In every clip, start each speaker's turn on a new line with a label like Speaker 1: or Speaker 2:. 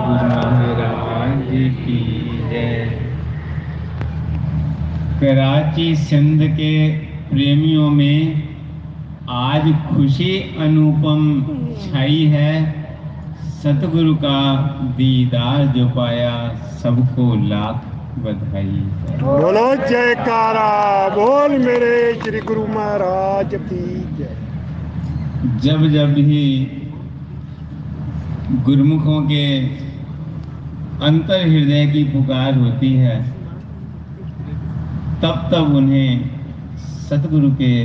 Speaker 1: महाराज की जय। कराची सिंध के प्रेमियों में आज खुशी अनुपम छाई है। सतगुरु का दीदार जो पाया सबको लाख बधाई
Speaker 2: बोलो जयकारा बोल मेरे श्री गुरु महाराज की जय।
Speaker 1: जब जब ही गुरुमुखों के अंतर हृदय की पुकार होती है। तब तब उन्हें सतगुरु के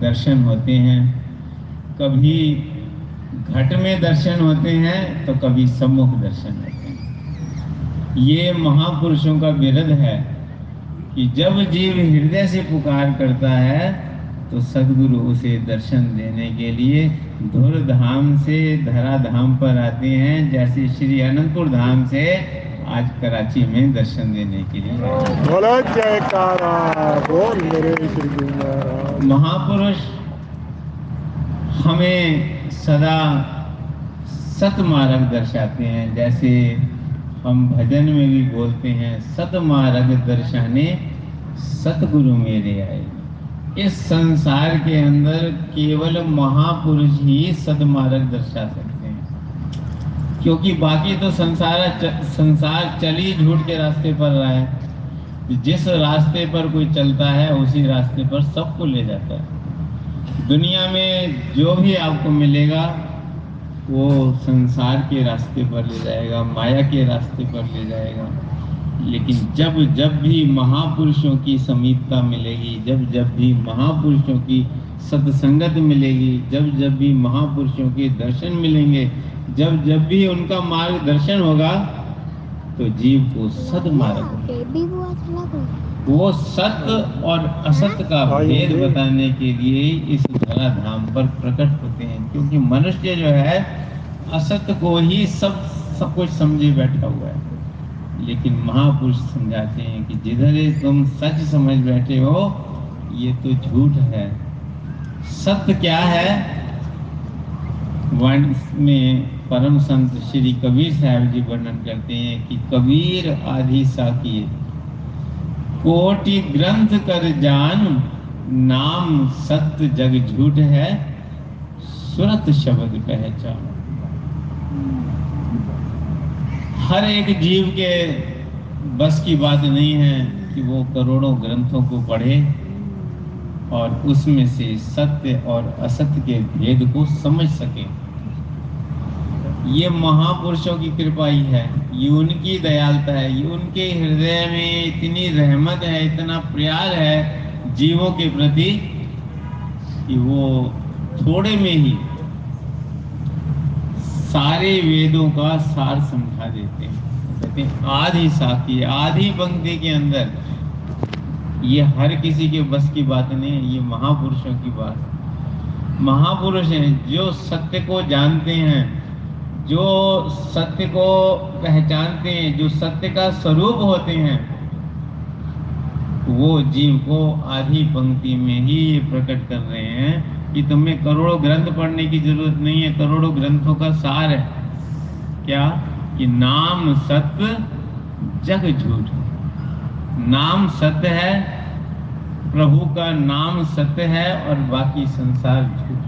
Speaker 1: दर्शन होते हैं। कभी घट में दर्शन होते हैं तो कभी सम्मुख दर्शन होते हैं। ये महापुरुषों का विरध है कि जब जीव हृदय से पुकार करता है तो सदगुरु उसे दर्शन देने के लिए धुर धाम से धरा धाम पर आते हैं जैसे श्री अनंतपुर धाम से आज कराची में दर्शन देने के लिए। महापुरुष हमें सदा सतमार्ग दर्शाते हैं जैसे हम भजन में भी बोलते हैं सतमार्ग दर्शाने सतगुरु मेरे आए। इस संसार के अंदर केवल महापुरुष ही सदमार्ग दर्शा सकते हैं। क्योंकि बाकी तो संसार च, संसार चली झूठ के रास्ते पर रहा है। जिस रास्ते पर कोई चलता है उसी रास्ते पर सबको ले जाता है। दुनिया में जो भी आपको मिलेगा वो संसार के रास्ते पर ले जाएगा माया के रास्ते पर ले जाएगा। लेकिन जब जब भी महापुरुषों की समीपता मिलेगी जब जब भी महापुरुषों की सत्संगत मिलेगी जब जब भी महापुरुषों के दर्शन मिलेंगे जब जब भी उनका मार्गदर्शन होगा तो जीव को सदमार्ग
Speaker 3: चला गई
Speaker 1: वो सत्य और असत्य का भेद बताने के लिए इस धरा धाम पर प्रकट होते हैं क्योंकि मनुष्य जो है असत्य को ही सब सब कुछ समझे बैठा हुआ है। लेकिन महापुरुष समझाते हैं कि जिधर तुम सच समझ बैठे हो, ये तो झूठ है। सत्य क्या है? में परम संत श्री कबीर साहब जी वर्णन करते हैं कि कबीर आधि साकी कोटि ग्रंथ कर जान, नाम सत्य जग झूठ है, सुरत शब्द पहचान। हर एक जीव के बस की बात नहीं है कि वो करोड़ों ग्रंथों को पढ़े और उसमें से सत्य और असत्य के भेद को समझ सके। ये महापुरुषों की कृपा ही है। ये उनकी दयालता है। ये उनके हृदय में इतनी रहमत है, इतना प्यार है जीवों के प्रति कि वो थोड़े में ही सारे वेदों का सार समझा देते हैं। कहते हैं आधी साथी आधी पंक्ति के अंदर, ये हर किसी के बस की बात नहीं है, ये महापुरुषों की बात महापुरुष हैं, जो सत्य को जानते हैं, जो सत्य को पहचानते हैं, जो सत्य का स्वरूप होते हैं, वो जीव को आधी पंक्ति में ही प्रकट कर रहे हैं। कि तुम्हें करोड़ों ग्रंथ पढ़ने की ज़रूरत नहीं है, करोड़ों ग्रंथों का सार है। क्या? कि नाम सत्य जग झूठ नाम सत्य है, प्रभु का नाम सत्य है और बाकी संसार झूठ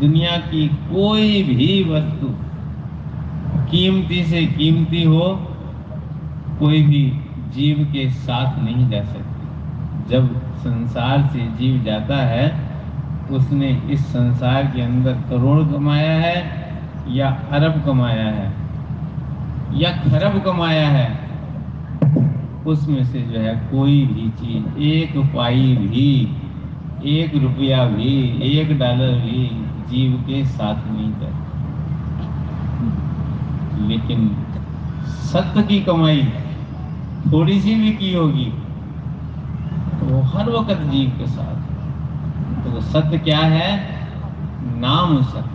Speaker 1: दुनिया की कोई भी वस्तु, कीमती से कीमती हो, कोई भी जीव के साथ नहीं जा सकती। जब संसार से जीव जाता है उसने इस संसार के अंदर करोड़ कमाया है या अरब कमाया है? या खरब कमाया है? उसमें से जो है कोई भी चीज़, एक पाई भी, एक रुपया भी, एक डॉलर भी जीव के साथ नहीं जाती लेकिन सत्य की कमाई थोड़ी सी भी की होगी तो वो हर वक्त जीव के साथ। तो वो सत्य क्या है? नाम सत्य।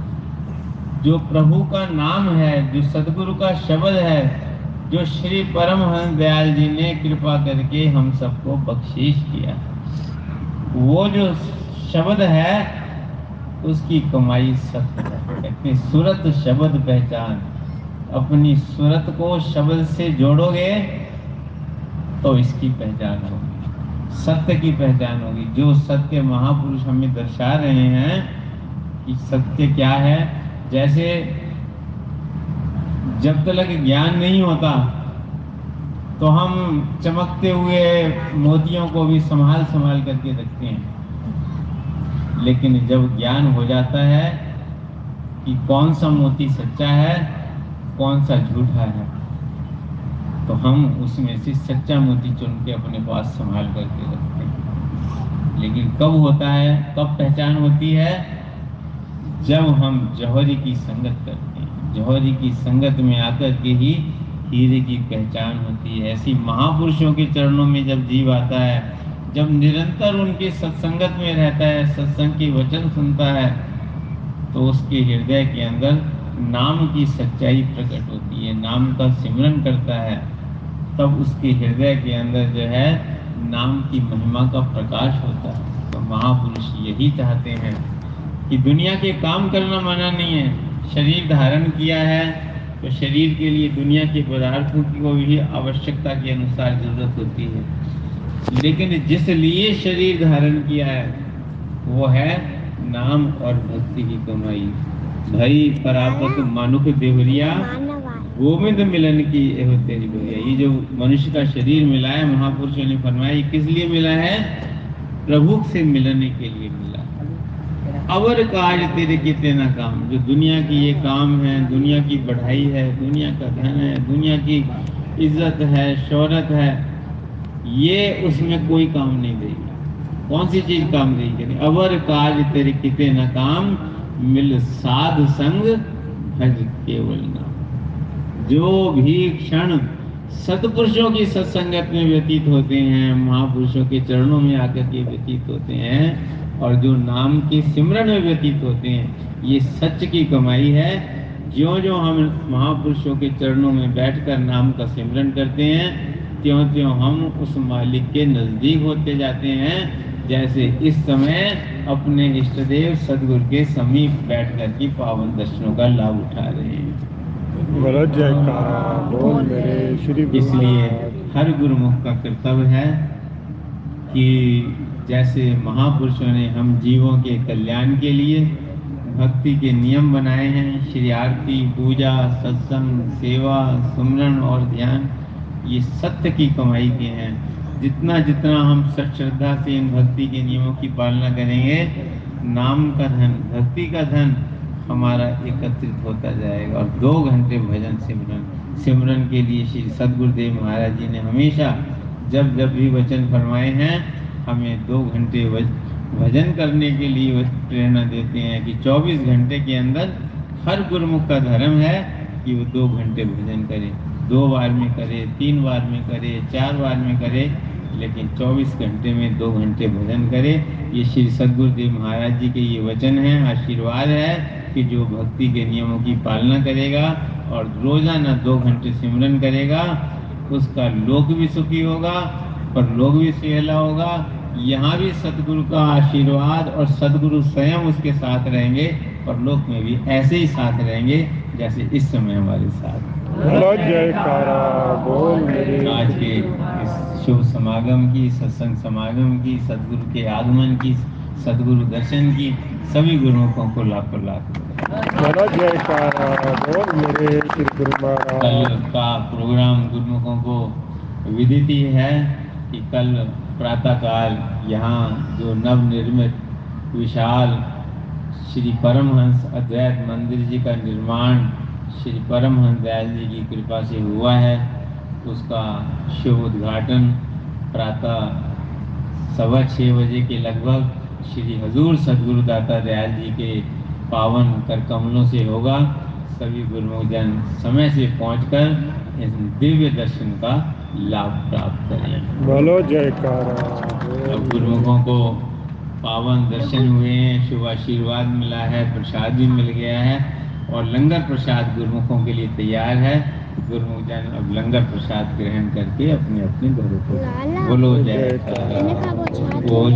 Speaker 1: जो प्रभु का नाम है, जो सदगुरु का शब्द है, जो श्री परमहंस दयाल जी ने कृपा करके हम सबको बख्शीश किया। वो जो शब्द है, उसकी कमाई सत्य है। कहते सूरत शब्द पहचान। अपनी सूरत को शब्द से जोड़ोगे तो इसकी पहचान होगी। सत्य की पहचान होगी। जो सत्य महापुरुष हमें दर्शा रहे हैं, कि सत्य क्या है, जैसे जब तक ज्ञान नहीं होता तो हम चमकते हुए मोतियों को भी संभाल संभाल करके रखते हैं। लेकिन जब ज्ञान हो जाता है कि कौन सा मोती सच्चा है, कौन सा झूठा है। तो हम उसमें से सच्चा मोती चुन के अपने पास संभाल करके रखते हैं। लेकिन कब होता है, कब पहचान होती है? जब हम जौहरी की संगत करते हैं। जौहरी की संगत में आकर के ही हीरे की पहचान होती है। ऐसी महापुरुषों के चरणों में जब जीव आता है, जब निरंतर उनके सत्संगत में रहता है, सत्संग के वचन सुनता है तो उसके हृदय के अंदर नाम की सच्चाई प्रकट होती है। नाम का सिमरन करता है। तब उसके हृदय के अंदर जो है नाम की महिमा का प्रकाश होता है। तो महापुरुष यही चाहते हैं कि दुनिया के काम करना मना नहीं है। शरीर धारण किया है तो शरीर के लिए दुनिया के पदार्थों की को भी आवश्यकता के अनुसार ज़रूरत होती है। लेकिन जिस लिए शरीर धारण किया है, वो है नाम और भक्ति की कमाई। भई परापत मानुख देवरिया गोविंद मिलन की तेरी गोरिया ये जो मनुष्य का शरीर मिला है, महापुरुषों ने फरमाया किस लिए मिला है? प्रभु से मिलने के लिए मिला। अवर काज तेरे कितने ना काम, जो दुनिया की ये काम है, दुनिया की बढ़ाई है, दुनिया का धन है, दुनिया की इज़्ज़त है, शोहरत है, ये उसमें कोई काम नहीं देगी। कौन सी चीज़ काम नहीं देगी? अवर काज तेरे कितने ना काम, मिल साध संग भज केवल नाम। जो भी क्षण सतपुरुषों की सत्संगत में व्यतीत होते हैं, महापुरुषों के चरणों में आकर के व्यतीत होते हैं और जो नाम के सिमरन में व्यतीत होते हैं, ये सच की कमाई है। ज्यो ज्यो हम महापुरुषों के चरणों में बैठकर नाम का सिमरन करते हैं त्यों त्यों हम उस मालिक के नज़दीक होते जाते हैं, जैसे इस समय अपने इष्ट देव सदगुरु के समीप बैठकर के पावन दर्शनों का लाभ उठा रहे हैं।
Speaker 2: बोलो जयकारा बोल मेरे श्री
Speaker 1: इसलिए हर गुरुमुख का कर्तव्य है कि जैसे महापुरुषों ने हम जीवों के कल्याण के लिए भक्ति के नियम बनाए हैं श्री आरती पूजा सत्संग सेवा सुमरन और ध्यान ये सत्य की कमाई के हैं। जितना जितना हम सच श्रद्धा से इन भक्ति के नियमों की पालना करेंगे नाम का धन भक्ति का धन हमारा एकत्रित होता जाएगा। और दो घंटे भजन सिमरन। सिमरन के लिए श्री सदगुरुदेव महाराज जी ने हमेशा जब जब भी वचन फरमाए हैं, हमें दो घंटे भजन करने के लिए प्रेरणा देते हैं कि 24 घंटे के अंदर हर गुरुमुख का धर्म है कि वो दो घंटे भजन करे। दो बार में करे, तीन बार में करे, चार बार में करे, लेकिन 24 घंटे में दो घंटे भजन करे। ये श्री सदगुरुदेव महाराज जी के ये वचन है, आशीर्वाद है। कि जो भक्ति के नियमों की पालना करेगा और रोज़ाना दो घंटे सिमरन करेगा उसका लोक भी सुखी होगा पर लोक भी सुहेला होगा। यहाँ भी सदगुरु का आशीर्वाद और सदगुरु स्वयं उसके साथ रहेंगे और लोक में भी ऐसे ही साथ रहेंगे जैसे इस समय हमारे साथ। आज के इस शुभ समागम की सत्संग समागम की सदगुरु के आगमन की सदगुरु दर्शन की सभी गुरुओं को लाखों लाख कल का प्रोग्राम गुरुमुखों को विदित ही है कि कल प्रातःकाल यहाँ जो नव निर्मित विशाल श्री परमहंस अद्वैत मंदिर जी का निर्माण श्री परमहंस दयाल जी की कृपा से हुआ है, उसका शुभ उद्घाटन प्रातः सवा छः बजे के लगभग श्री हजूर सदगुरु दाता दयाल जी के पावन कर कमलों से होगा। सभी गुरुमुख जन समय से पहुंचकर इस दिव्य दर्शन का लाभ प्राप्त करें।
Speaker 2: बोलो जयकारा।
Speaker 1: अब गुरुमुखों को पावन दर्शन हुए हैं शुभ आशीर्वाद मिला है प्रसाद भी मिल गया है और लंगर प्रसाद गुरुमुखों के लिए तैयार है। गुरुमुख जन अब लंगर प्रसाद ग्रहण करके अपने अपने घरों को बोलो
Speaker 2: जय
Speaker 1: जय
Speaker 3: मैंने कहा वो छात्र
Speaker 1: बोल।